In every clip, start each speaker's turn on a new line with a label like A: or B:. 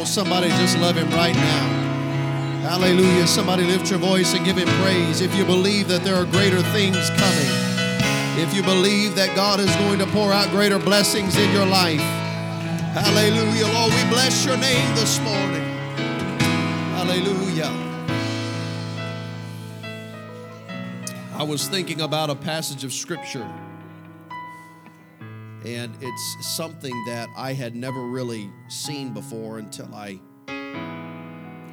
A: Oh, somebody just love him right now. Hallelujah. Somebody lift your voice and give him praise. If you believe that there are greater things coming, if you believe that God is going to pour out greater blessings in your life. Hallelujah. Lord, we bless your name this morning. Hallelujah. I was thinking about a passage of scripture, and it's something that I had never really seen before until I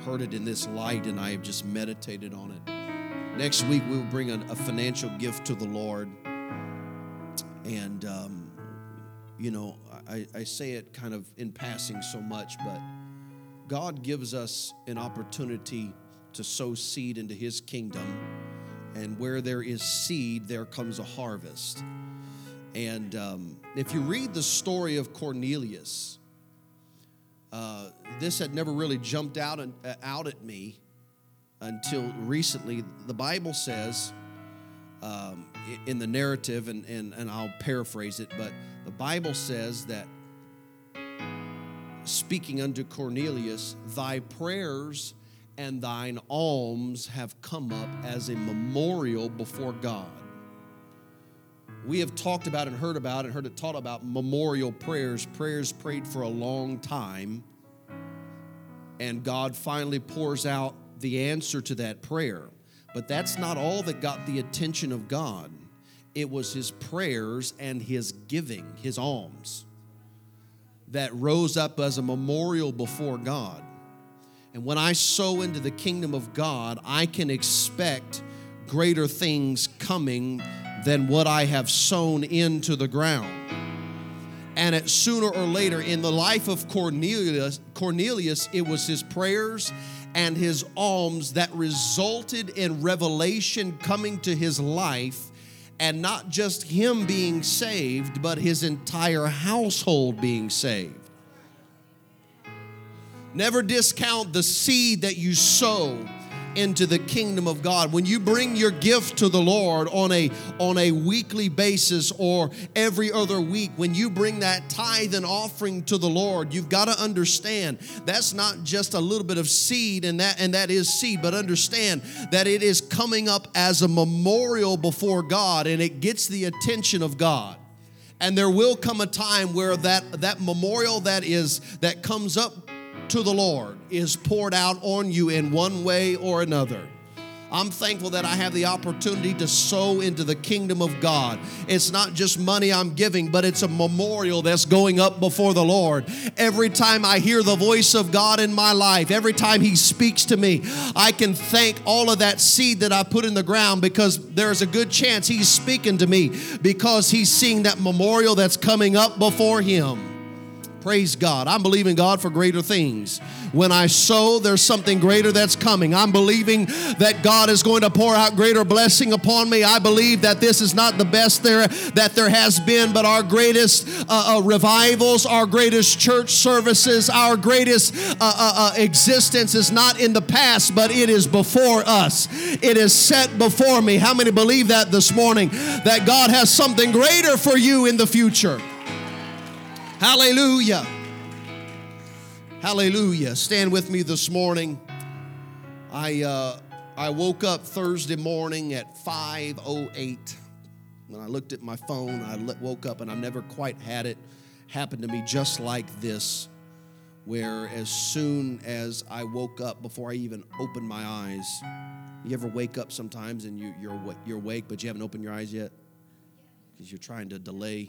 A: heard it in this light, and I have just meditated on it. Next week, we will bring a, a financial gift to the Lord. And, um, you know, I, I say it kind of in passing so much, but God gives us an opportunity to sow seed into His kingdom. And where there is seed, there comes a harvest. And um, if you read the story of Cornelius, uh, this had never really jumped out, and, uh, out at me until recently. The Bible says um, in the narrative, and, and, and I'll paraphrase it, but the Bible says that speaking unto Cornelius, thy prayers and thine alms have come up as a memorial before God. We have talked about and heard about and heard it taught about memorial prayers, prayers prayed for a long time, and God finally pours out the answer to that prayer. But that's not all that got the attention of God. It was his prayers and his giving, his alms, that rose up as a memorial before God. And when I sow into the kingdom of God, I can expect greater things coming than what I have sown into the ground. And it, sooner or later in the life of Cornelius, Cornelius, it was his prayers and his alms that resulted in revelation coming to his life, and not just him being saved, but his entire household being saved. Never discount the seed that you sow into the kingdom of God. When you bring your gift to the Lord on a on a weekly basis or every other week, when you bring that tithe and offering to the Lord, you've got to understand that's not just a little bit of seed and that and that is seed, but understand that it is coming up as a memorial before God and it gets the attention of God. And there will come a time where that that memorial that is that comes up to the Lord is poured out on you in one way or another. I'm thankful that I have the opportunity to sow into the kingdom of God. It's not just money I'm giving, but it's a memorial that's going up before the Lord. Every time I hear the voice of God in my life, every time He speaks to me, I can thank all of that seed that I put in the ground because there's a good chance He's speaking to me because He's seeing that memorial that's coming up before Him. Praise God. I'm believing God for greater things. When I sow, there's something greater that's coming. I'm believing that God is going to pour out greater blessing upon me. I believe that this is not the best there that there has been, but our greatest uh, uh, revivals, our greatest church services, our greatest uh, uh, uh existence is not in the past, but it is before us. It is set before me. How many believe that this morning? That God has something greater for you in the future. Hallelujah. Hallelujah. Stand with me this morning. I uh, I woke up Thursday morning at 5:08. When I looked at my phone, I woke up and I never quite had it happen to me just like this, where as soon as I woke up, before I even opened my eyes, you ever wake up sometimes and you, you're you're awake but you haven't opened your eyes yet because you're trying to delay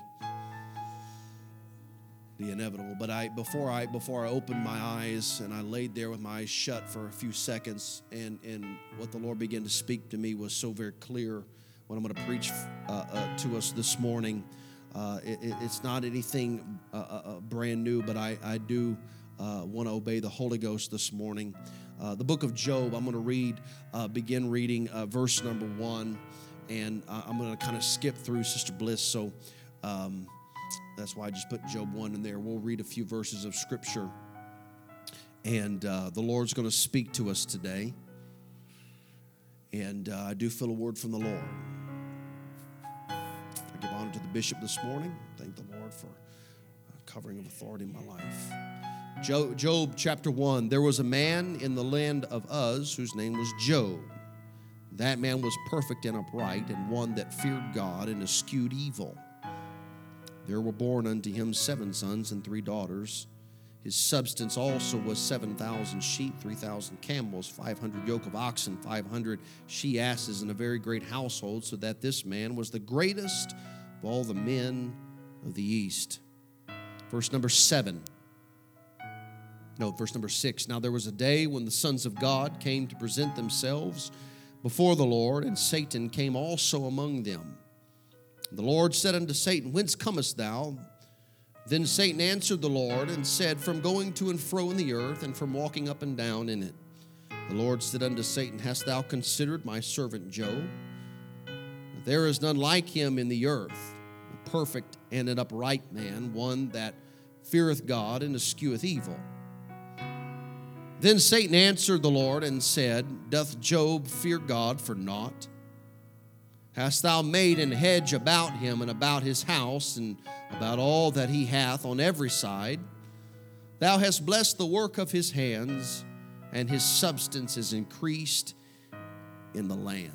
A: the inevitable. But I before I before I opened my eyes and I laid there with my eyes shut for a few seconds, and and what the Lord began to speak to me was so very clear. What I'm going to preach uh, uh, to us this morning, uh, it, it's not anything uh, uh, uh, brand new, but I I do want to obey the Holy Ghost this morning. the book of Job. I'm going to read, begin reading verse number one, and I'm going to kind of skip through Sister Bliss. So. Um, that's why I just put Job 1 in there. We'll read a few verses of scripture. And uh, the Lord's going to speak to us today. And uh, I do feel a word from the Lord. I give honor to the bishop this morning. Thank the Lord for covering of authority in my life. Job chapter 1 There was a man in the land of Uz whose name was Job. That man was perfect and upright, and one that feared God and eschewed evil. There were born unto him seven sons and three daughters. His substance also was 7,000 sheep, 3,000 camels, 500 yoke of oxen, 500 she asses, and a very great household, so that this man was the greatest of all the men of the east. Verse number seven. No, verse number six. Now there was a day when the sons of God came to present themselves before the Lord, and Satan came also among them. The Lord said unto Satan, Whence comest thou? Then Satan answered the Lord and said, From going to and fro in the earth, and from walking up and down in it. The Lord said unto Satan, Hast thou considered my servant Job? There is none like him in the earth, a perfect and an upright man, one that feareth God and escheweth evil. Then Satan answered the Lord and said, Doth Job fear God for naught? Hast thou made an hedge about him and about his house and about all that he hath on every side? Thou hast blessed the work of his hands, and his substance is increased in the land.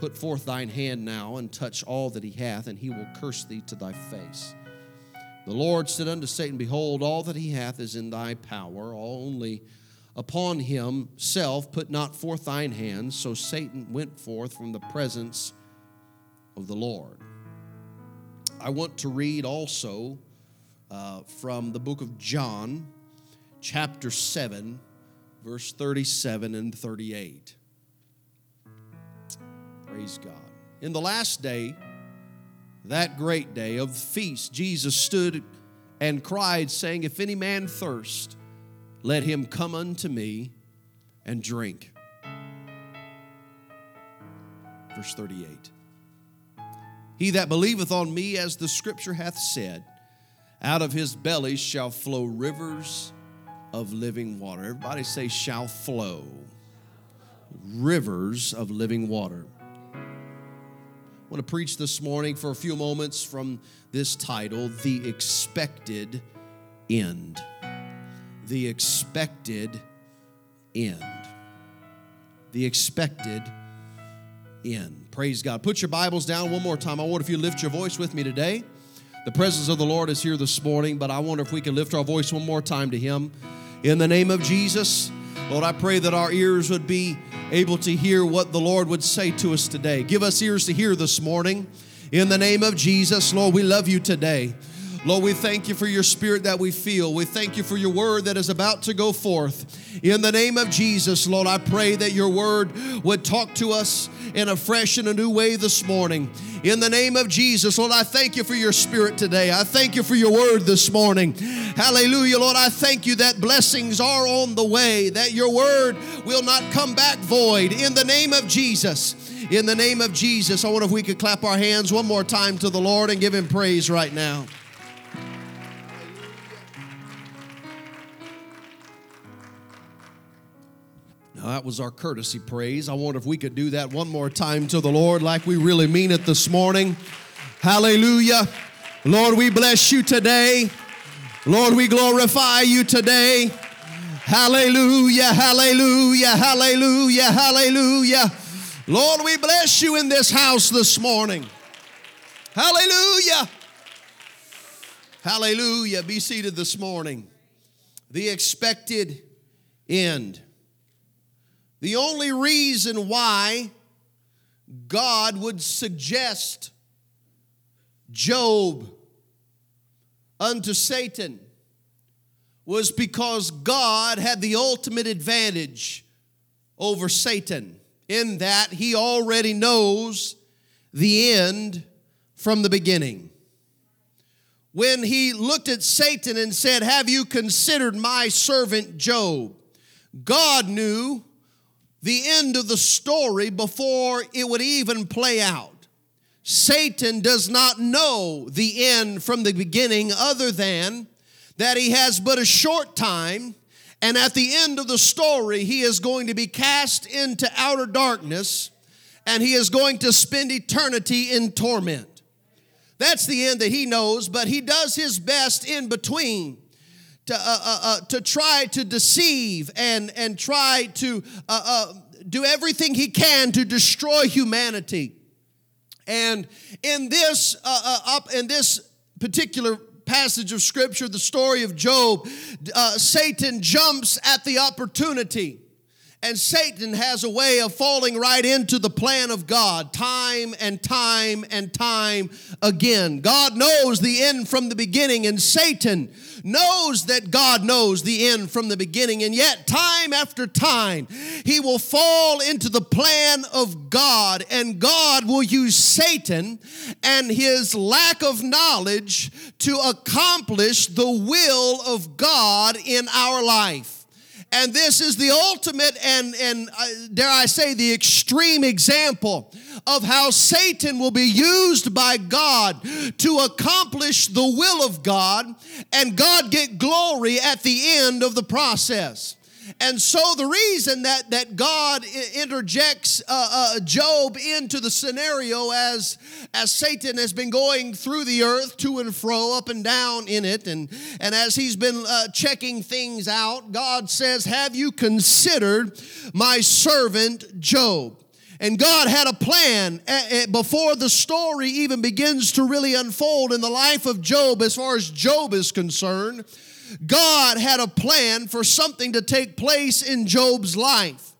A: Put forth thine hand now and touch all that he hath, and he will curse thee to thy face. The Lord said unto Satan, Behold, all that he hath is in thy power, only upon himself put not forth thine hands. So Satan went forth from the presence of the Lord. I want to read also uh, from the book of John, chapter 7, verse 37 and 38. Praise God. In the last day, that great day of the feast, Jesus stood and cried, saying, If any man thirst, let him come unto me and drink. Verse 38. He that believeth on me, as the scripture hath said, out of his belly shall flow rivers of living water. Everybody say, shall flow. Rivers of living water. I want to preach this morning for a few moments from this title, The Expected End. The Expected End. The Expected End. Praise God. Put your Bibles down one more time. I wonder if you lift your voice with me today. The presence of the Lord is here this morning, but I wonder if we can lift our voice one more time to Him. In the name of Jesus, Lord, I pray that our ears would be able to hear what the Lord would say to us today. Give us ears to hear this morning. In the name of Jesus, Lord, we love you today. Lord, we thank you for your spirit that we feel. We thank you for your word that is about to go forth. In the name of Jesus, Lord, I pray that your word would talk to us in a fresh and a new way this morning. In the name of Jesus, Lord, I thank you for your spirit today. I thank you for your word this morning. Hallelujah, Lord. I thank you that blessings are on the way, that your word will not come back void. In the name of Jesus. In the name of Jesus, I wonder if we could clap our hands one more time to the Lord and give him praise right now. Now, that was our courtesy praise. I wonder if we could do that one more time to the Lord like we really mean it this morning. Hallelujah. Lord, we bless you today. Lord, we glorify you today. Hallelujah, hallelujah, hallelujah, hallelujah. Lord, we bless you in this house this morning. Hallelujah. Hallelujah. Be seated this morning. The expected end. The only reason why God would suggest Job unto Satan was because God had the ultimate advantage over Satan in that he already knows the end from the beginning. When he looked at Satan and said, Have you considered my servant Job? God knew the end of the story before it would even play out. Satan does not know the end from the beginning, other than that he has but a short time, and at the end of the story, he is going to be cast into outer darkness and he is going to spend eternity in torment. That's the end that he knows, but he does his best in between to, uh, uh, uh, to try to deceive and, and try to uh, uh, do everything he can to destroy humanity. And in this, uh, up in this particular passage of scripture, the story of Job, Satan jumps at the opportunity and Satan has a way of falling right into the plan of God time and time and time again. God knows the end from the beginning, and Satan knows that God knows the end from the beginning. And yet, time after time, he will fall into the plan of God, and God will use Satan and his lack of knowledge to accomplish the will of God in our life. And this is the ultimate and, and uh, dare I say, the extreme example of how Satan will be used by God to accomplish the will of God and God get glory at the end of the process. And so the reason that, that God interjects uh, uh, Job into the scenario as, as Satan has been going through the earth to and fro, up and down in it, and, and as he's been uh, checking things out, God says, Have you considered my servant Job? And God had a plan eh, eh, before the story even begins to really unfold in the life of Job, as far as Job is concerned. God had a plan for something to take place in Job's life.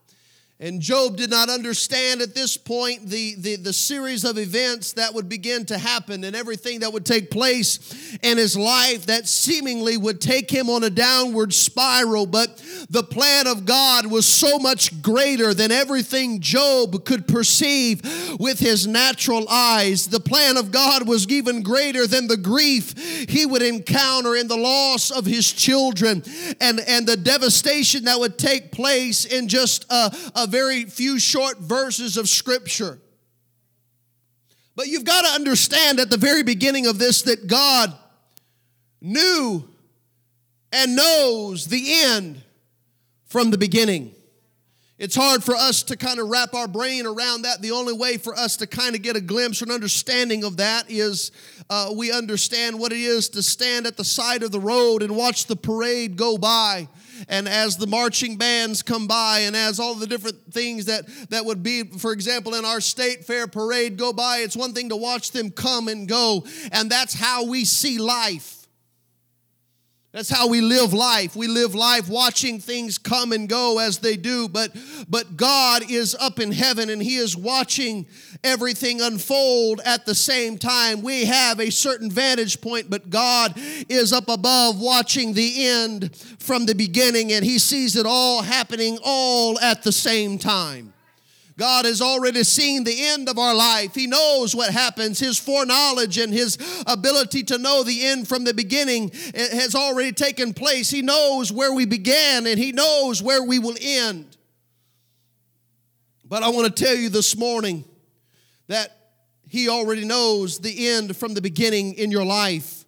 A: And Job did not understand at this point the, the, the, series of events that would begin to happen and everything that would take place in his life that seemingly would take him on a downward spiral. But the plan of God was so much greater than everything Job could perceive with his natural eyes. The plan of God was even greater than the grief he would encounter in the loss of his children and, and the devastation that would take place in just a, a very few short verses of Scripture. But you've got to understand at the very beginning of this that God knew and knows the end from the beginning. It's hard for us to kind of wrap our brain around that. The only way for us to kind of get a glimpse or an understanding of that is uh, we understand what it is to stand at the side of the road and watch the parade go by and as the marching bands come by and as all the different things that that would be for example in our state fair parade go by it's one thing to watch them come and go and that's how we see life that's how we live life. We live life watching things come and go as they do, but but God is up in heaven and he is watching everything unfold at the same time. We have a certain vantage point, but God is up above watching the end from the beginning and he sees it all happening all at the same time. God has already seen the end of our life. He knows what happens. His foreknowledge and his ability to know the end from the beginning has already taken place. He knows where we began and He knows where we will end. But I want to tell you this morning that He already knows the end from the beginning in your life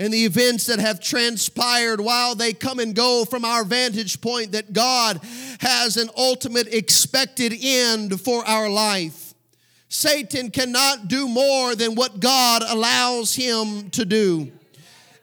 A: and the events that have transpired while they come and go from our vantage point that God has an ultimate expected end for our life. Satan cannot do more than what God allows him to do.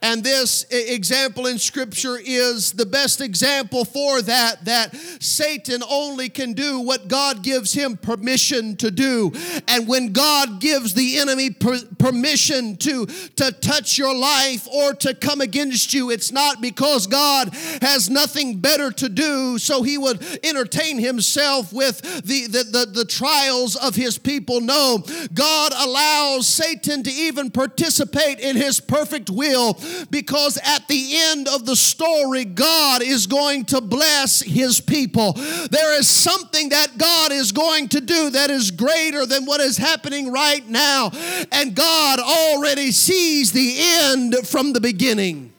A: And this example in Scripture is the best example for that, that Satan only can do what God gives him permission to do. And when God gives the enemy per- permission to, to touch your life or to come against you, it's not because God has nothing better to do, so he would entertain himself with the, the, the, the trials of his people. No, God allows Satan to even participate in his perfect will because at the end of the story, God is going to bless his people. There is something that God is going to do that is greater than what is happening right now. And God already sees the end from the beginning.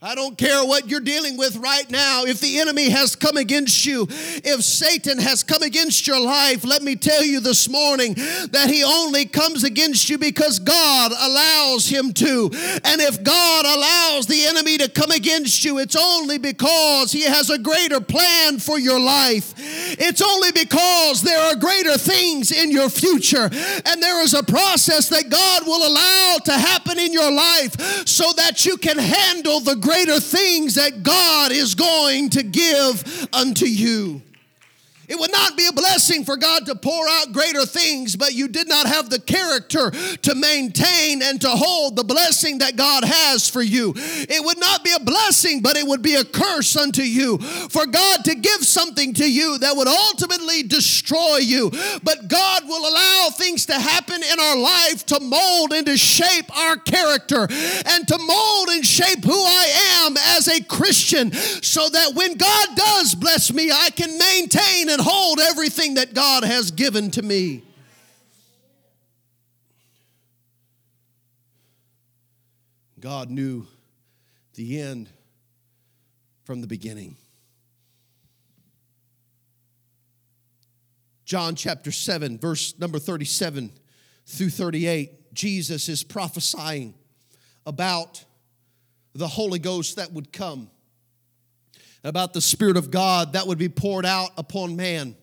A: I don't care what you're dealing with right now. If the enemy has come against you, if Satan has come against your life, let me tell you this morning that he only comes against you because God allows him to. And if God allows the enemy to come against you, it's only because he has a greater plan for your life. It's only because there are greater things in your future. And there is a process that God will allow to happen in your life so that you can handle the greater things that God is going to give unto you. It would not be a blessing for God to pour out greater things, but you did not have the character to maintain and to hold the blessing that God has for you. It would not be a blessing, but it would be a curse unto you for God to give something to you that would ultimately destroy you. But God will allow things to happen in our life to mold and to shape our character and to mold and shape who I am as a Christian so that when God does bless me, I can maintain and and hold everything that God has given to me. God knew the end from the beginning. John chapter 7, verse number 37 through 38, Jesus is prophesying about the Holy Ghost that would come about the Spirit of God that would be poured out upon man.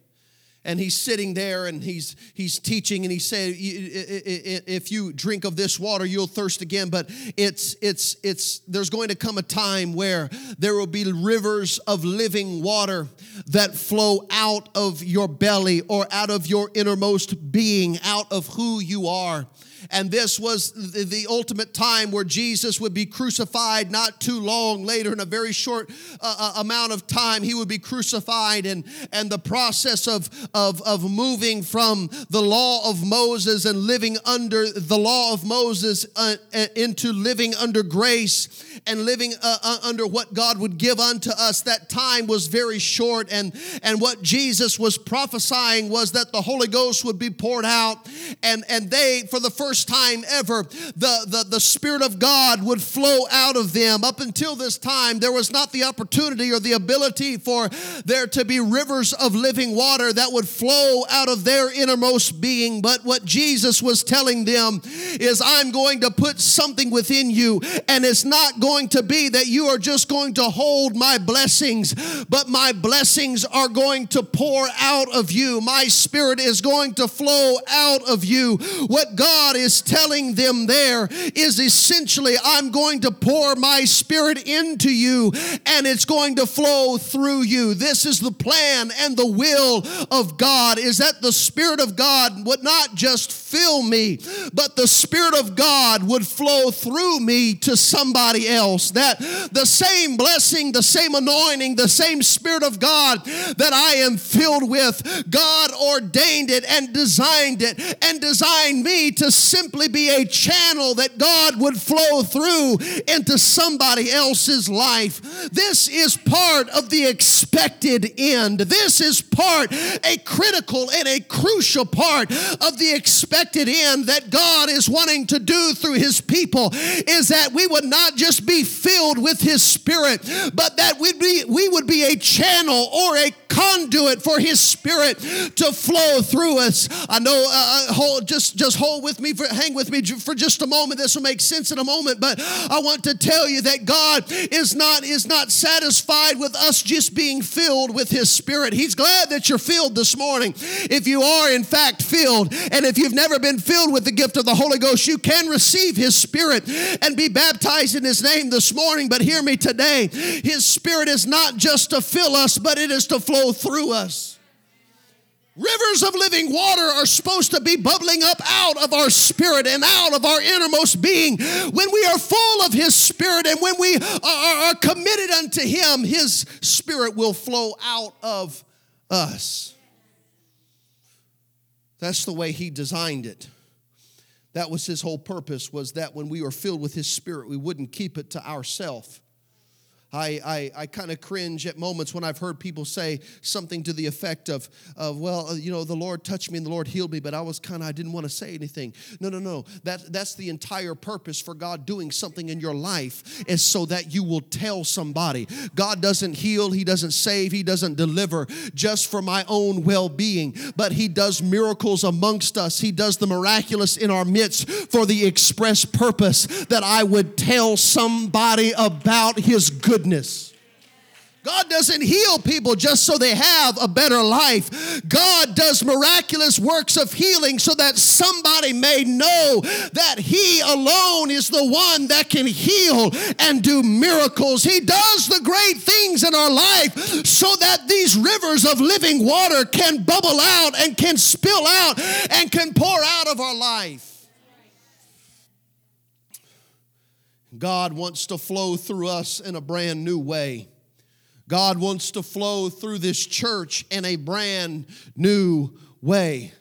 A: And he's sitting there and he's he's teaching and he said if you drink of this water you'll thirst again. But it's it's it's there's going to come a time where there will be rivers of living water that flow out of your belly or out of your innermost being out of who you are and this was the, ultimate time where Jesus would be crucified not too long later, in a very short uh, uh, amount of time, he would be crucified. And, and the process of, of, of moving from the law of Moses and living under the law of Moses uh, uh into living under grace and living uh, uh, under what God would give unto us, that time was very short. And, and what Jesus was prophesying was that the Holy Ghost would be poured out. And, and they, for the first time ever, the, the, the Spirit of God would flow out of them. Up until this time, there was not the opportunity or the ability for there to be rivers of living water that would flow out of their innermost being. But what Jesus was telling them is, I'm going to put something within you, and it's not going to be that you are just going to hold my blessings, but my blessings are going to pour out of you. My spirit is going to flow out of you. What God is telling them there is essentially, I'm going to pour my spirit into you and it's going to flow through you. This is the plan and the will of God is that the spirit of God would not just fill me, but the spirit of God would flow through me to somebody else else. That the same blessing, the same anointing, the same Spirit of God that I am filled with, God ordained it and designed it and designed me to simply be a channel that God would flow through into somebody else's life. This is part of the expected end. This is part, a critical and a crucial part of the expected end that God is wanting to do through his people is that we would not just be filled with his spirit, but that we'd be, we would be a channel or a conduit for his spirit to flow through us. I know, uh, uh, hold, just, just hold with me, for, hang with me for just a moment. This will make sense in a moment, but I want to tell you that God is not, is not satisfied with us just being filled with his spirit. He's glad that you're filled this morning. If you are in fact filled, and if you've never been filled with the gift of the Holy Ghost, you can receive his spirit and be baptized in his name this morning, but hear me today. His Spirit is not just to fill us, but it is to flow through us. Rivers of living water are supposed to be bubbling up out of our spirit and out of our innermost being. When we are full of His Spirit and when we are, are committed unto Him, His Spirit will flow out of us. That's the way He designed it. That was his whole purpose was that when we were filled with his spirit, we wouldn't keep it to ourselves, I, I, I kind of cringe at moments when I've heard people say something to the effect of, of, well, uh, you know, the Lord touched me and the Lord healed me, but I was kind of, I didn't want to say anything. No, no, no. That, that's the entire purpose for God doing something in your life is so that you will tell somebody. God doesn't heal, He doesn't save, He doesn't deliver just for my own well being, but He does miracles amongst us. He does the miraculous in our midst for the express purpose that I would tell somebody about His goodness goodness. God doesn't heal people just so they have a better life. God does miraculous works of healing so that somebody may know that He alone is the one that can heal and do miracles. He does the great things in our life so that these rivers of living water can bubble out and can spill out and can pour out of our life. God wants to flow through us in a brand new way. God wants to flow through this church in a brand new way.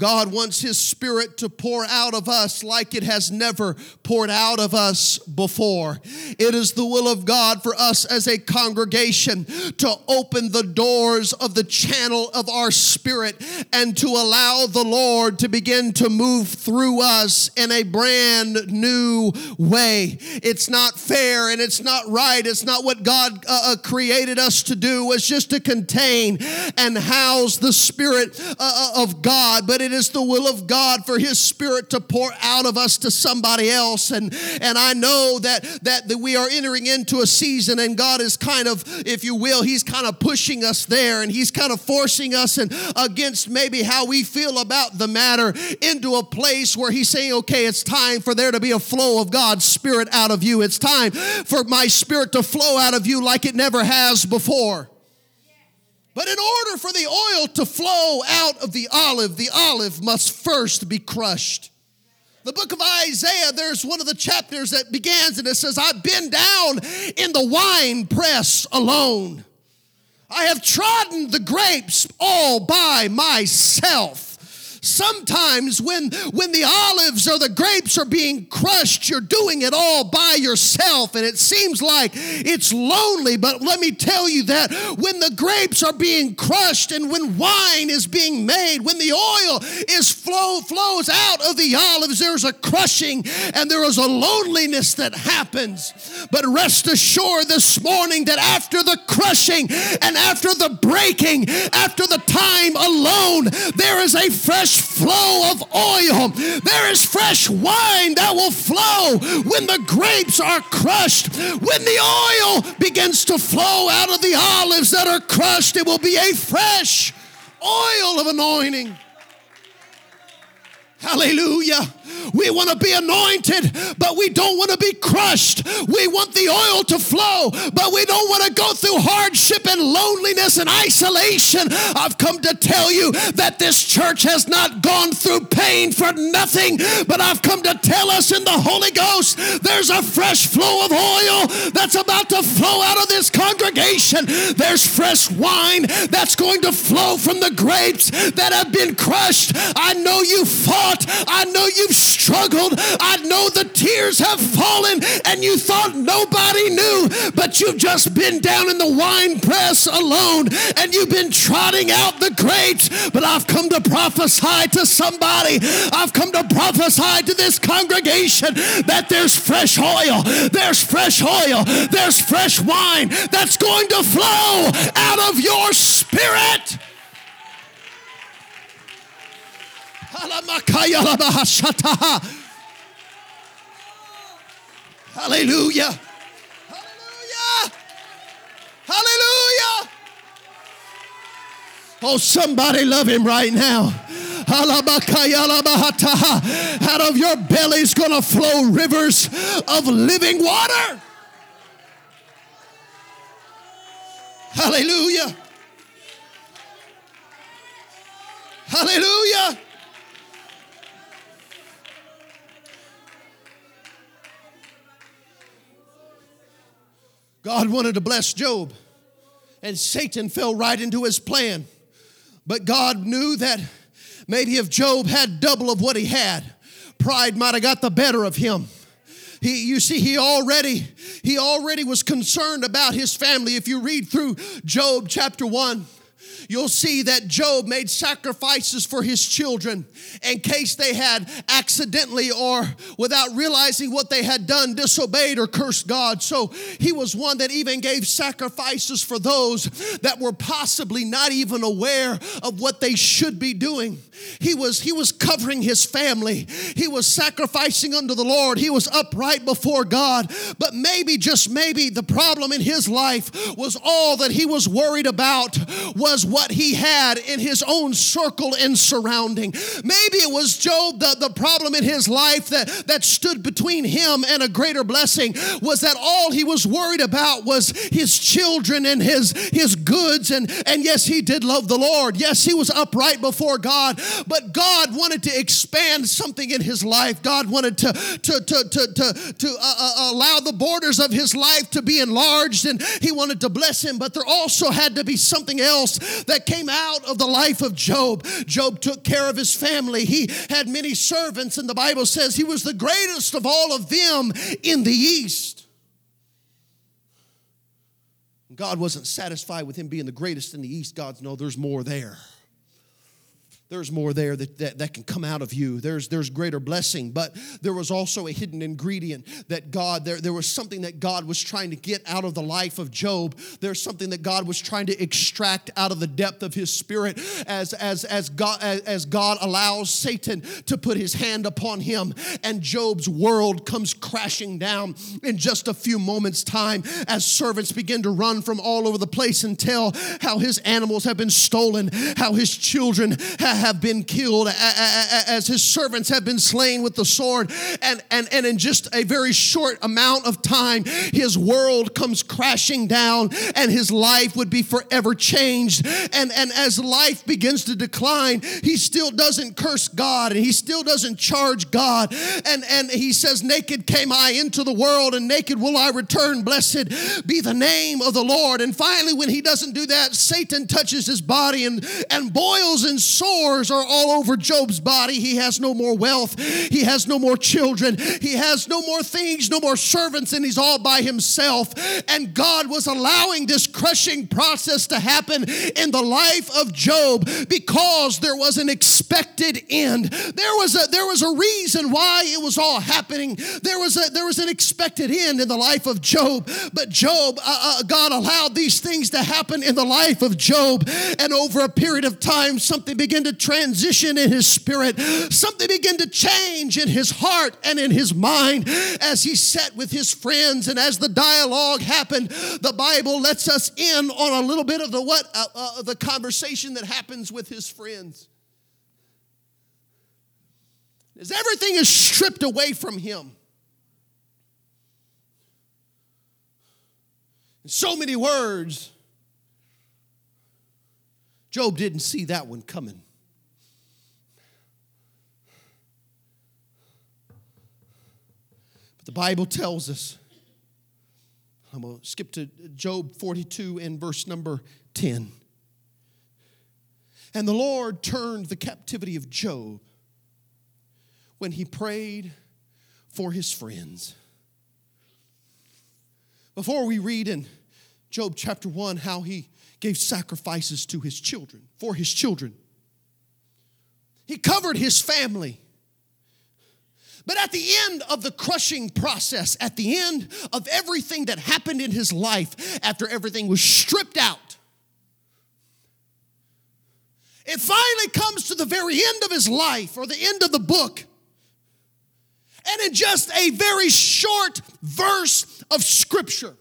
A: God wants His Spirit to pour out of us like it has never poured out of us before. It is the will of God for us as a congregation to open the doors of the channel of our spirit and to allow the Lord to begin to move through us in a brand new way. It's not fair and it's not right. It's not what God uh, uh created us to do, it's just to contain and house the Spirit uh, uh of God, but it it is the will of God for His Spirit to pour out of us to somebody else. And, and I know that, that, that we are entering into a season and God is kind of, if you will, He's kind of pushing us there and He's kind of forcing us and against maybe how we feel about the matter into a place where He's saying, okay, it's time for there to be a flow of God's Spirit out of you. It's time for my Spirit to flow out of you like it never has before. But in order for the oil to flow out of the olive, the olive must first be crushed. The book of Isaiah, there's one of the chapters that begins and it says, I've been down in the wine press alone. I have trodden the grapes all by myself. Sometimes when when the olives or the grapes are being crushed, you're doing it all by yourself and it seems like it's lonely, but let me tell you that when the grapes are being crushed and when wine is being made, when the oil is flow flows out of the olives, there's a crushing and there is a loneliness that happens. But rest assured this morning that after the crushing and after the breaking, after the time alone, there is a fresh flow of oil. There is fresh wine that will flow when the grapes are crushed. When the oil begins to flow out of the olives that are crushed, it will be a fresh oil of anointing. Hallelujah. We want to be anointed, but we don't want to be crushed. We want the oil to flow, but we don't want to go through hardship and loneliness and isolation. I've come to tell you that this church has not gone through pain for nothing, but I've come to tell us in the Holy Ghost there's a fresh flow of oil that's about to flow out of this congregation. There's fresh wine that's going to flow from the grapes that have been crushed. I know you fought, I know you've struggled. I know the tears have fallen and you thought nobody knew, but you've just been down in the wine press alone and you've been trotting out the grapes. But I've come to prophesy to somebody. I've come to prophesy to this congregation that there's fresh oil, there's fresh oil, there's fresh wine that's going to flow out of your spirit. Hallelujah. Hallelujah. Hallelujah. Oh, somebody love him right now. Out of your belly's gonna flow rivers of living water. Hallelujah. Hallelujah. God wanted to bless Job, and Satan fell right into his plan. But God knew that maybe if Job had double of what he had, pride might have got the better of him. he you see he already he already was concerned about his family. If you read through Job chapter 1, you'll see that Job made sacrifices for his children in case they had accidentally or without realizing what they had done disobeyed or cursed God. So he was one that even gave sacrifices for those that were possibly not even aware of what they should be doing. He was he was covering his family. He was sacrificing unto the Lord. He was upright before God. But maybe just maybe the problem in his life was all that he was worried about was what what he had in his own circle and surrounding. Maybe it was Job, the, the problem in his life that, that stood between him and a greater blessing was that all he was worried about was his children and his, his goods. And, and yes, he did love the Lord. Yes, he was upright before God, but God wanted to expand something in his life. God wanted to, to, to, to, to, to uh, uh, allow the borders of his life to be enlarged and he wanted to bless him, but there also had to be something else that came out of the life of Job. Job took care of his family. He had many servants, and the Bible says he was the greatest of all of them in the east. God wasn't satisfied with him being the greatest in the east. God's no, there's more there there's more there that, that, that, can come out of you. There's, there's greater blessing. But there was also a hidden ingredient that God, there, there was something that God was trying to get out of the life of Job. There's something that God was trying to extract out of the depth of his spirit as, as, as, God, as, as God allows Satan to put his hand upon him. And Job's world comes crashing down in just a few moments' time as servants begin to run from all over the place and tell how his animals have been stolen, how his children have have been killed, as his servants have been slain with the sword. And, and, and in just a very short amount of time, his world comes crashing down and his life would be forever changed. And, and as life begins to decline, he still doesn't curse God and he still doesn't charge God. And, and he says, Naked came I into the world and naked will I return. Blessed be the name of the Lord. And finally, when he doesn't do that, Satan touches his body and, and boils and sores sores are all over Job's body. He has no more wealth. He has no more children. He has no more things, no more servants, and he's all by himself. And God was allowing this crushing process to happen in the life of Job because there was an expected end. There was a there was a reason why it was all happening. There was a there was an expected end in the life of Job. But Job, uh, uh, God allowed these things to happen in the life of Job, and over a period of time, something began to transition in his spirit. Something began to change in his heart and in his mind as he sat with his friends and as the dialogue happened. The Bible lets us in on a little bit of the what uh, uh, the conversation that happens with his friends. As everything is stripped away from him. In so many words, Job didn't see that one coming. The Bible tells us, I'm going to skip to Job 42 and verse number 10. And the Lord turned the captivity of Job when he prayed for his friends. Before we read in Job chapter 1 how he gave sacrifices to his children, for his children, he covered his family but at the end of the crushing process, at the end of everything that happened in his life, after everything was stripped out, it finally comes to the very end of his life or the end of the book. And in just a very short verse of scripture,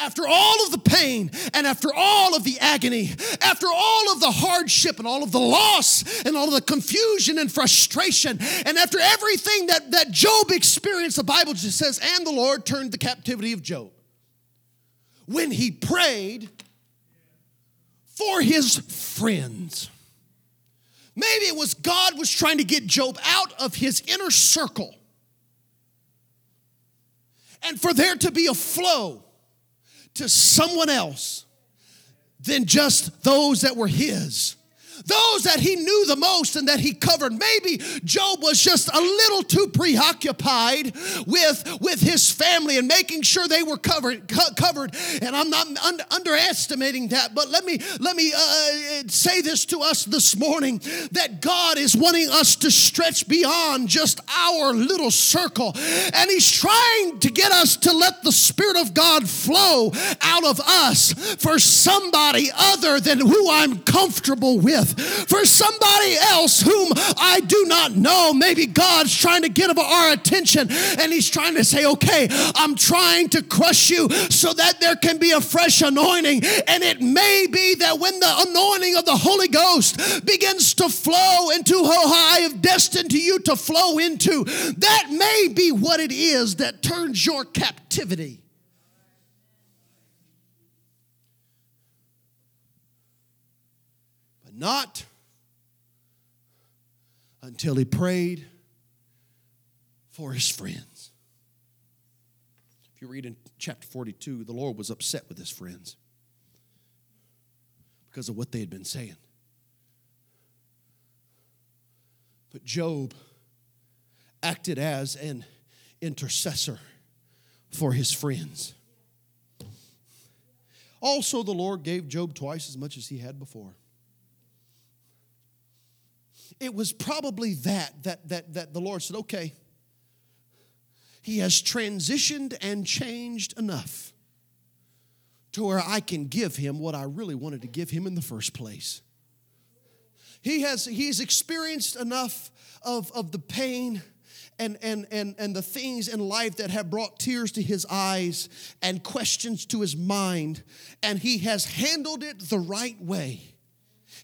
A: after all of the pain and after all of the agony, after all of the hardship and all of the loss and all of the confusion and frustration, and after everything that, that Job experienced, the Bible just says, and the Lord turned the captivity of Job. When he prayed for his friends. Maybe it was God was trying to get Job out of his inner circle and for there to be a flow to someone else than just those that were his. Those that he knew the most and that he covered. Maybe Job was just a little too preoccupied with, with his family and making sure they were covered. Co- covered. And I'm not un- underestimating that, but let me let me uh, say this to us this morning that God is wanting us to stretch beyond just our little circle, and He's trying to get us to let the Spirit of God flow out of us for somebody other than who I'm comfortable with for somebody else whom I do not know. Maybe God's trying to get our attention and He's trying to say, okay, I'm trying to crush you so that there can be a fresh anointing. And it may be that when the anointing of the Holy Ghost begins to flow into who I have destined to you to flow into, that may be what it is that turns your captivity. Not until he prayed for his friends. If you read in chapter 42, the Lord was upset with his friends because of what they had been saying. But Job acted as an intercessor for his friends. Also, the Lord gave Job twice as much as he had before it was probably that, that, that, that the Lord said, okay, he has transitioned and changed enough to where I can give him what I really wanted to give him in the first place. He has he's experienced enough of, of the pain and, and, and, and the things in life that have brought tears to his eyes and questions to his mind, and he has handled it the right way.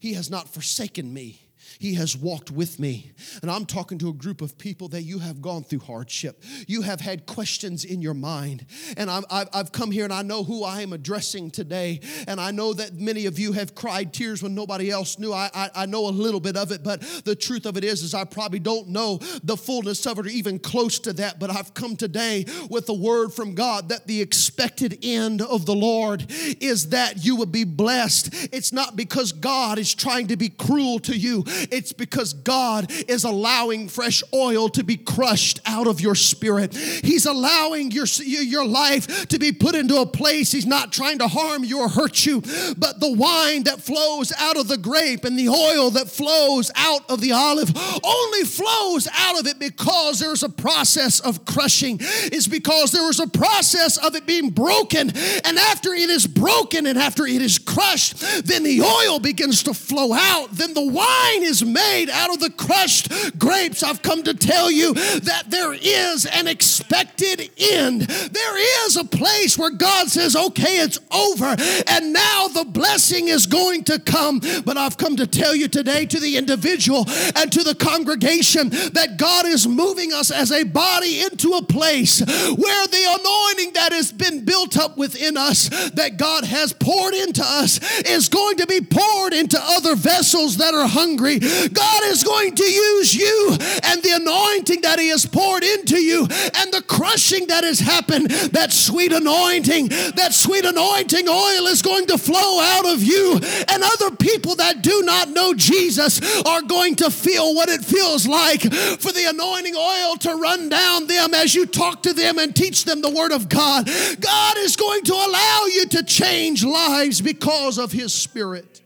A: He has not forsaken me. He has walked with me. And I'm talking to a group of people that you have gone through hardship. You have had questions in your mind. And i have come here and I know who I am addressing today. And I know that many of you have cried tears when nobody else knew. I, I, I know a little bit of it, but the truth of it is, is I probably don't know the fullness of it or even close to that. But I've come today with a word from God that the expected end of the Lord is that you will be blessed. It's not because God is trying to be cruel to you. It's because God is allowing fresh oil to be crushed out of your spirit. He's allowing your, your life to be put into a place. He's not trying to harm you or hurt you, but the wine that flows out of the grape and the oil that flows out of the olive only flows out of it because there's a process of crushing. It's because there was a process of it being broken. And after it is broken and after it is crushed, then the oil begins to flow out. Then the wine is is made out of the crushed grapes, I've come to tell you that there is an expected end. There is a place where God says, okay, it's over, and now the blessing is going to come. But I've come to tell you today to the individual and to the congregation that God is moving us as a body into a place where the anointing that has been built up within us, that God has poured into us, is going to be poured into other vessels that are hungry God is going to use you and the anointing that He has poured into you and the crushing that has happened, that sweet anointing, that sweet anointing oil is going to flow out of you. And other people that do not know Jesus are going to feel what it feels like for the anointing oil to run down them as you talk to them and teach them the Word of God. God is going to allow you to change lives because of His Spirit.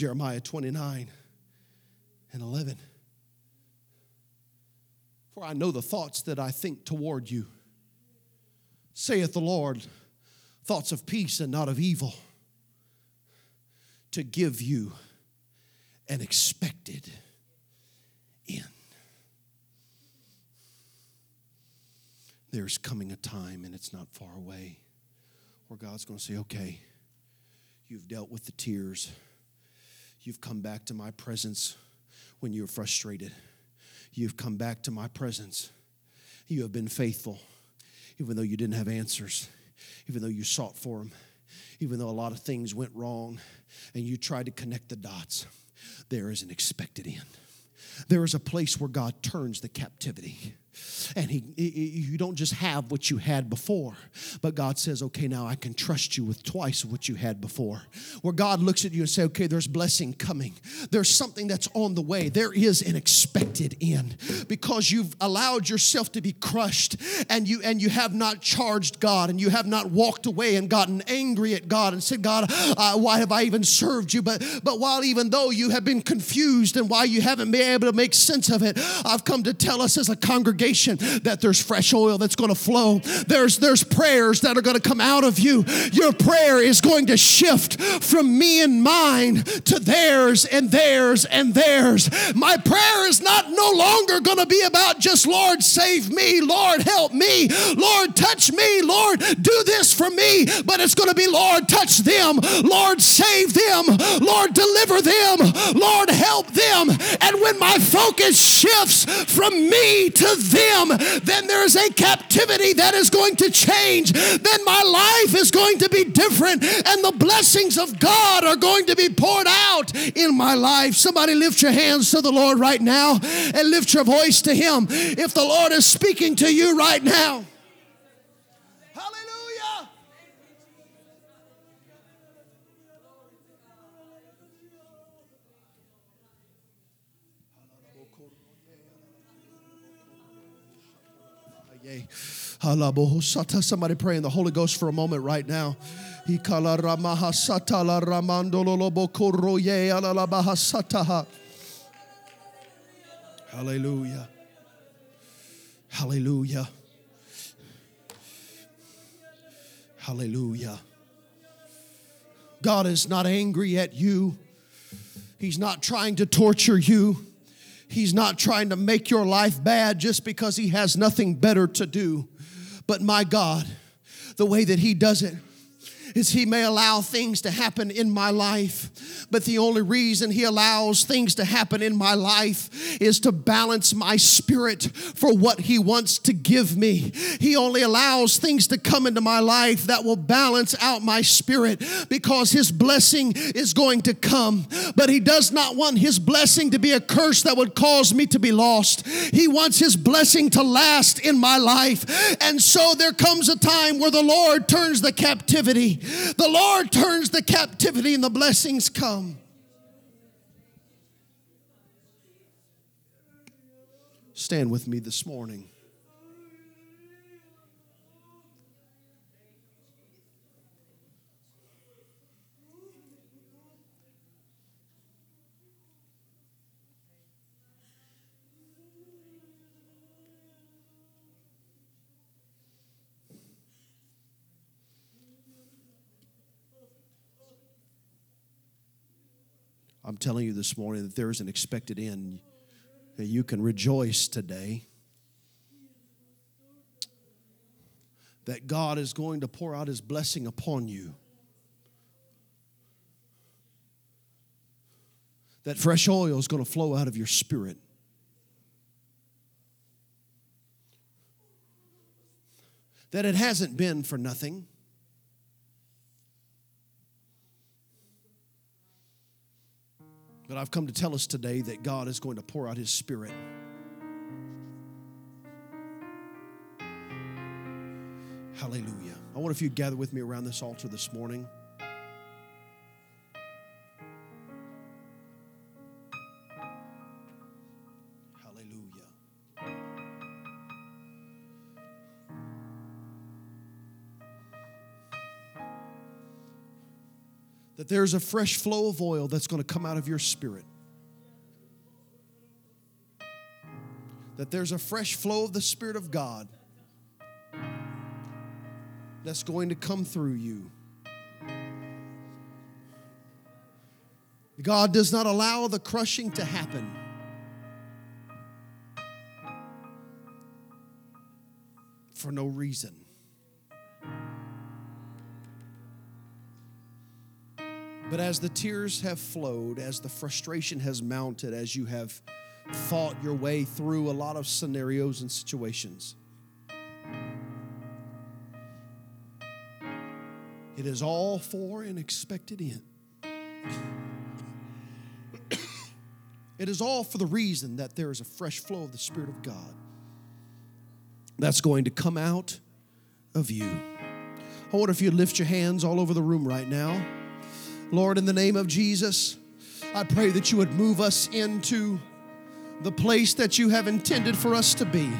A: Jeremiah 29 and 11. For I know the thoughts that I think toward you, saith the Lord, thoughts of peace and not of evil, to give you an expected end. There's coming a time, and it's not far away, where God's going to say, okay, you've dealt with the tears You've come back to my presence when you're frustrated. You've come back to my presence. You have been faithful, even though you didn't have answers, even though you sought for them, even though a lot of things went wrong and you tried to connect the dots. There is an expected end. There is a place where God turns the captivity and he, you don't just have what you had before but god says okay now i can trust you with twice what you had before. Where god looks at you and say okay there's blessing coming. There's something that's on the way. There is an expected end. Because you've allowed yourself to be crushed and you and you have not charged god and you have not walked away and gotten angry at god and said god uh, why have i even served you? But but while even though you have been confused and why you haven't been able to make sense of it i've come to tell us as a congregation that there's fresh oil that's going to flow. There's there's prayers that are going to come out of you. Your prayer is going to shift from me and mine to theirs and theirs and theirs. My prayer is not no longer going to be about just Lord save me, Lord help me, Lord touch me, Lord do this for me, but it's going to be Lord touch them, Lord save them, Lord deliver them, Lord help them. And when my focus shifts from me to them, then there's a captivity that is going to change. Then my life is going to be different, and the blessings of God are going to be poured out in my life. Somebody lift your hands to the Lord right now and lift your voice to Him. If the Lord is speaking to you right now, Somebody pray in the Holy Ghost for a moment right now. Hallelujah. Hallelujah. Hallelujah. God is not angry at you. He's not trying to torture you. He's not trying to make your life bad just because He has nothing better to do. But my God, the way that He does it, is he may allow things to happen in my life, but the only reason he allows things to happen in my life is to balance my spirit for what he wants to give me. He only allows things to come into my life that will balance out my spirit because his blessing is going to come. But he does not want his blessing to be a curse that would cause me to be lost. He wants his blessing to last in my life. And so there comes a time where the Lord turns the captivity the Lord turns the captivity and the blessings come. Stand with me this morning. I'm telling you this morning that there is an expected end. That you can rejoice today. That God is going to pour out his blessing upon you. That fresh oil is going to flow out of your spirit. That it hasn't been for nothing. But I've come to tell us today that God is going to pour out His Spirit. Hallelujah. I wonder if you'd gather with me around this altar this morning. There's a fresh flow of oil that's going to come out of your spirit. That there's a fresh flow of the Spirit of God that's going to come through you. God does not allow the crushing to happen. For no reason. But as the tears have flowed, as the frustration has mounted, as you have fought your way through a lot of scenarios and situations, it is all for an expected end. it is all for the reason that there is a fresh flow of the Spirit of God. that's going to come out of you. I wonder if you'd lift your hands all over the room right now. Lord, in the name of Jesus, I pray that you would move us into the place that you have intended for us to be.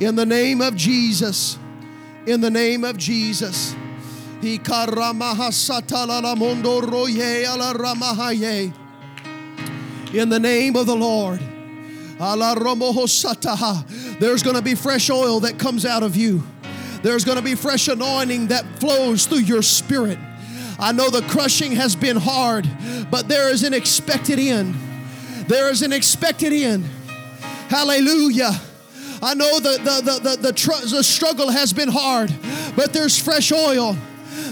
A: In the name of Jesus, in the name of Jesus. In the name of the Lord. There's going to be fresh oil that comes out of you. There's going to be fresh anointing that flows through your spirit. I know the crushing has been hard, but there is an expected end. There is an expected end. Hallelujah. I know the, the, the, the, the, tr- the struggle has been hard, but there's fresh oil.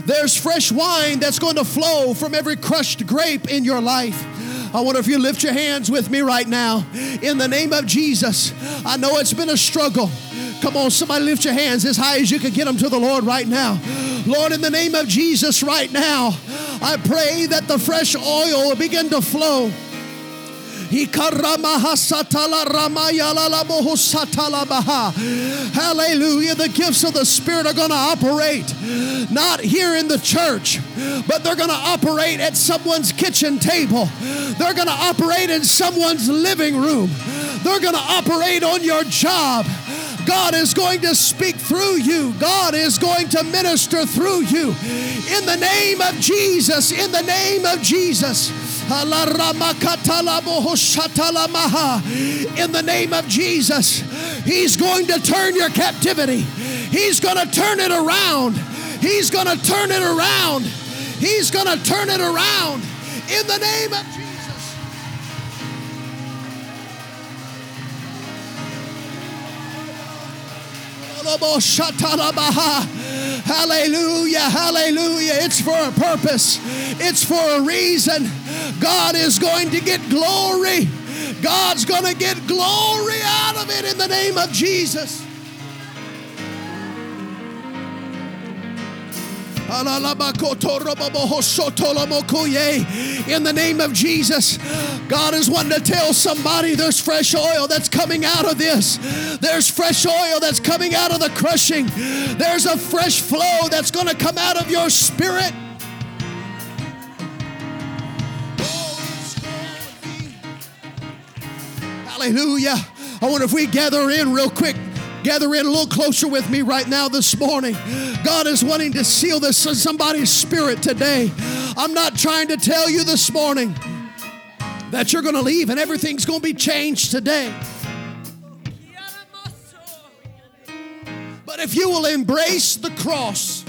A: There's fresh wine that's going to flow from every crushed grape in your life. I wonder if you lift your hands with me right now. In the name of Jesus, I know it's been a struggle. Come on, somebody lift your hands as high as you can get them to the Lord right now. Lord, in the name of Jesus, right now, I pray that the fresh oil will begin to flow. Hallelujah. The gifts of the Spirit are going to operate not here in the church, but they're going to operate at someone's kitchen table. They're going to operate in someone's living room. They're going to operate on your job. God is going to speak through you. God is going to minister through you. In the name of Jesus, in the name of Jesus. In the name of Jesus, He's going to turn your captivity. He's going to turn it around. He's going to turn it around. He's going to turn it around. In the name of Jesus. Hallelujah, hallelujah. It's for a purpose, it's for a reason. God is going to get glory. God's going to get glory out of it in the name of Jesus. In the name of Jesus, God is wanting to tell somebody there's fresh oil that's coming out of this. There's fresh oil that's coming out of the crushing. There's a fresh flow that's going to come out of your spirit. Hallelujah. I wonder if we gather in real quick gather in a little closer with me right now this morning. God is wanting to seal this in somebody's spirit today. I'm not trying to tell you this morning that you're going to leave and everything's going to be changed today. But if you will embrace the cross,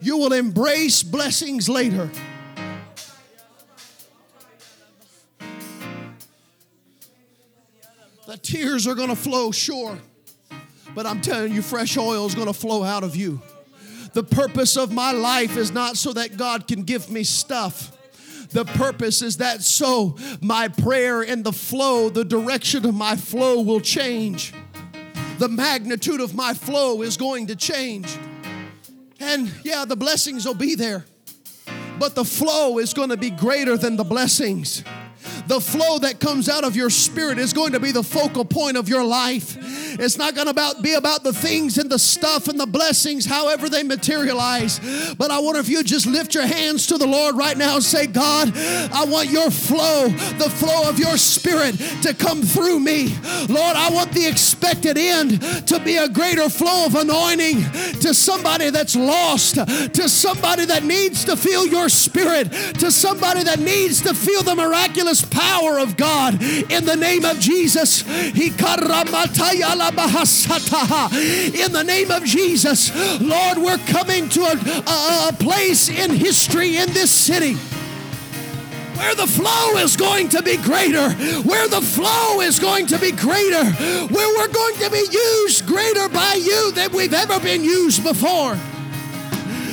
A: you will embrace blessings later. The tears are going to flow, sure. But I'm telling you, fresh oil is going to flow out of you. The purpose of my life is not so that God can give me stuff. The purpose is that so my prayer and the flow, the direction of my flow will change. The magnitude of my flow is going to change. And yeah, the blessings will be there, but the flow is going to be greater than the blessings the flow that comes out of your spirit is going to be the focal point of your life. It's not going to be about the things and the stuff and the blessings, however they materialize. But I wonder if you just lift your hands to the Lord right now and say, God, I want your flow, the flow of your spirit to come through me. Lord, I want the expected end to be a greater flow of anointing to somebody that's lost, to somebody that needs to feel your spirit, to somebody that needs to feel the miraculous power of God in the name of Jesus. In the name of Jesus, Lord, we're coming to a, a, a place in history in this city where the flow is going to be greater, where the flow is going to be greater, where we're going to be used greater by you than we've ever been used before.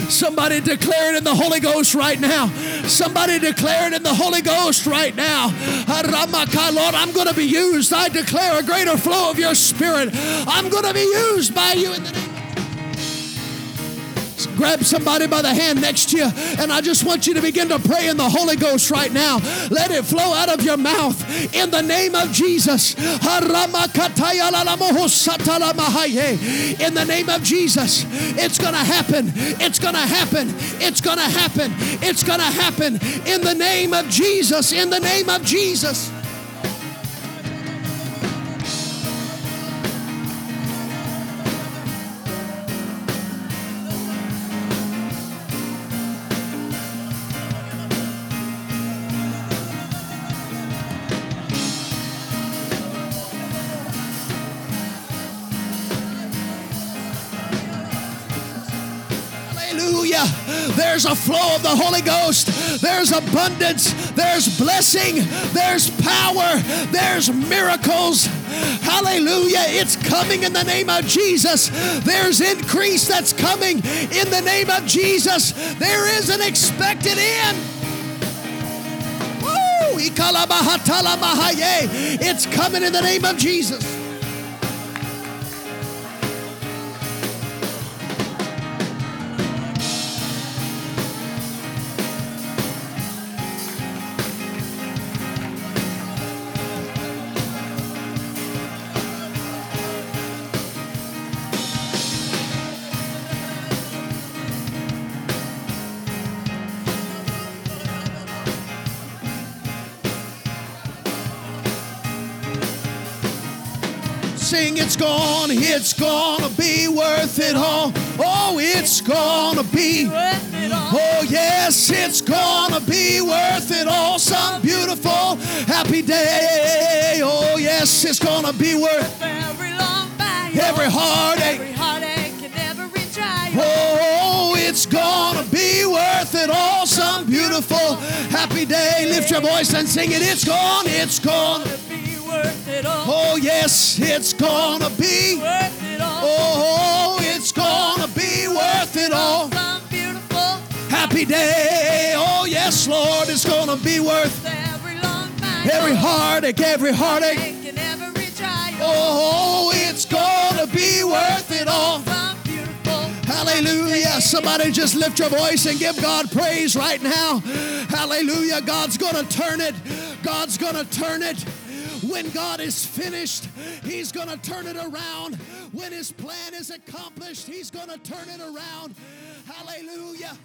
A: Somebody declare it in the Holy Ghost right now. Somebody declare it in the Holy Ghost right now. Lord, I'm going to be used. I declare a greater flow of your spirit. I'm going to be used by you in the name Grab somebody by the hand next to you, and I just want you to begin to pray in the Holy Ghost right now. Let it flow out of your mouth in the name of Jesus. In the name of Jesus, it's going to happen. It's going to happen. It's going to happen. It's going to happen in the name of Jesus. In the name of Jesus. There's a flow of the Holy Ghost. There's abundance. There's blessing. There's power. There's miracles. Hallelujah. It's coming in the name of Jesus. There's increase that's coming in the name of Jesus. There is an expected end. It's coming in the name of Jesus. It's gonna, it's gonna be worth it all. Oh, it's gonna be worth it all. Oh, yes, it's gonna be worth it all. Some beautiful, happy day. Oh, yes, it's gonna be worth every long battle, every heartache, every heartache and every trial. Oh, it's gonna be worth it all. Some beautiful, happy day. Lift your voice and sing it. It's gone, it's gone it all. Oh, yes, it's gonna be worth it all. Oh, it's gonna be worth it all. Some beautiful happy day. Oh, yes, Lord, it's gonna be worth every long night. Every heartache, every heartache. Every trial. Oh, it's gonna be worth it all. Hallelujah. Somebody just lift your voice and give God praise right now. Hallelujah. God's going to turn it. God's going to turn it. When God is finished, He's going to turn it around. When His plan is accomplished, He's going to turn it around. Hallelujah.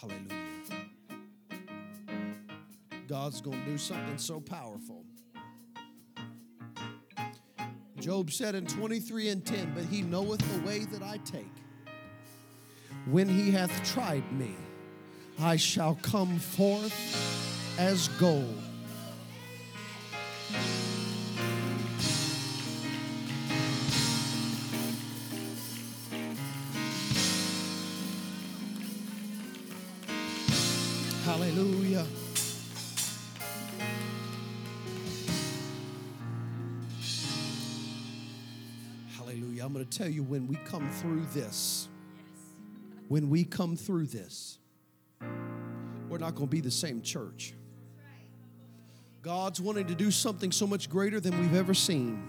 A: Hallelujah. God's going to do something so powerful. Job said in 23 and 10, But he knoweth the way that I take. When he hath tried me, I shall come forth as gold. Tell you when we come through this, when we come through this, we're not going to be the same church. God's wanting to do something so much greater than we've ever seen.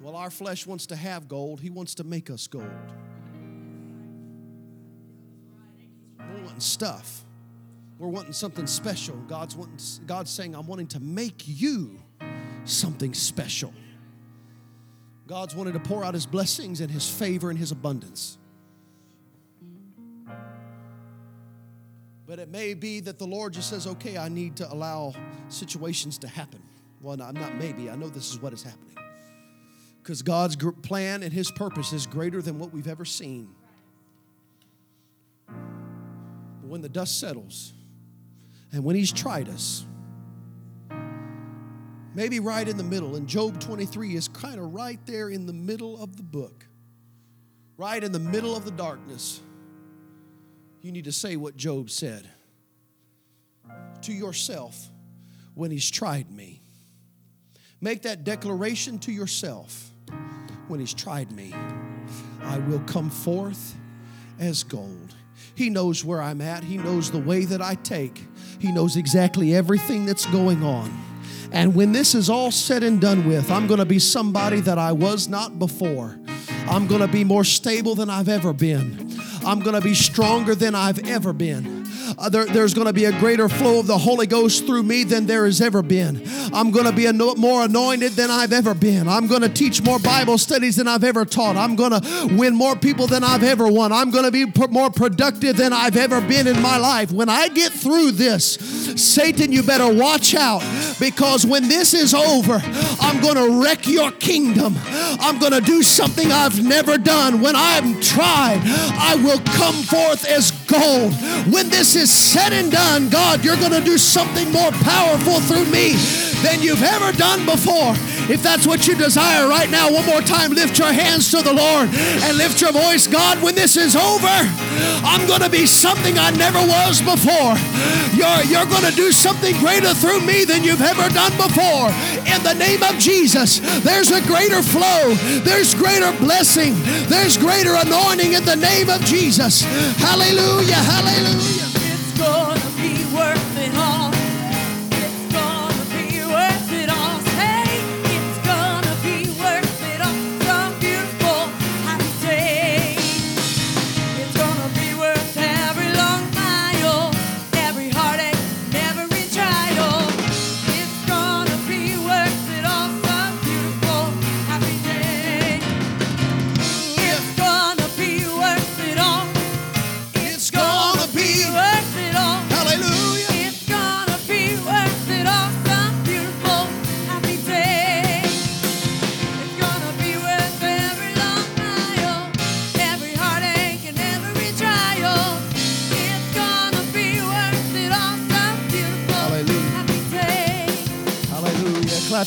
A: Well, our flesh wants to have gold, He wants to make us gold. Wanting stuff. We're wanting something special. God's wanting, God's saying, I'm wanting to make you something special. God's wanted to pour out His blessings and His favor and His abundance. But it may be that the Lord just says, okay, I need to allow situations to happen. Well, I'm not maybe, I know this is what is happening. Because God's plan and His purpose is greater than what we've ever seen. But when the dust settles and when He's tried us, maybe right in the middle, and Job 23 is kind of right there in the middle of the book, right in the middle of the darkness. You need to say what Job said to yourself when He's tried me. Make that declaration to yourself when he's tried me. I will come forth as gold. He knows where I'm at, he knows the way that I take, he knows exactly everything that's going on. And when this is all said and done with, I'm going to be somebody that I was not before. I'm going to be more stable than I've ever been. I'm going to be stronger than I've ever been uh, there, there's going to be a greater flow of the Holy Ghost through me than there has ever been. I'm going to be more anointed than I've ever been. I'm going to teach more Bible studies than I've ever taught. I'm going to win more people than I've ever won. I'm going to be more productive than I've ever been in my life. When I get through this, Satan, you better watch out because when this is over, I'm going to wreck your kingdom. I'm going to do something I've never done. When I'm tried, I will come forth as gold. When this is said and done, God, you're going to do something more powerful through me than you've ever done before. If that's what you desire right now, one more time, lift your hands to the Lord and lift your voice. God, when this is over, I'm going to be something I never was before. You're, you're going to do something greater through me than you've ever done before. In the name of Jesus, there's a greater flow, there's greater blessing, there's greater anointing in the name of Jesus. Hallelujah, hallelujah.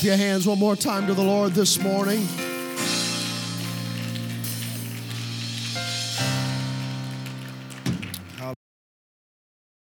A: Your hands one more time to the Lord this morning.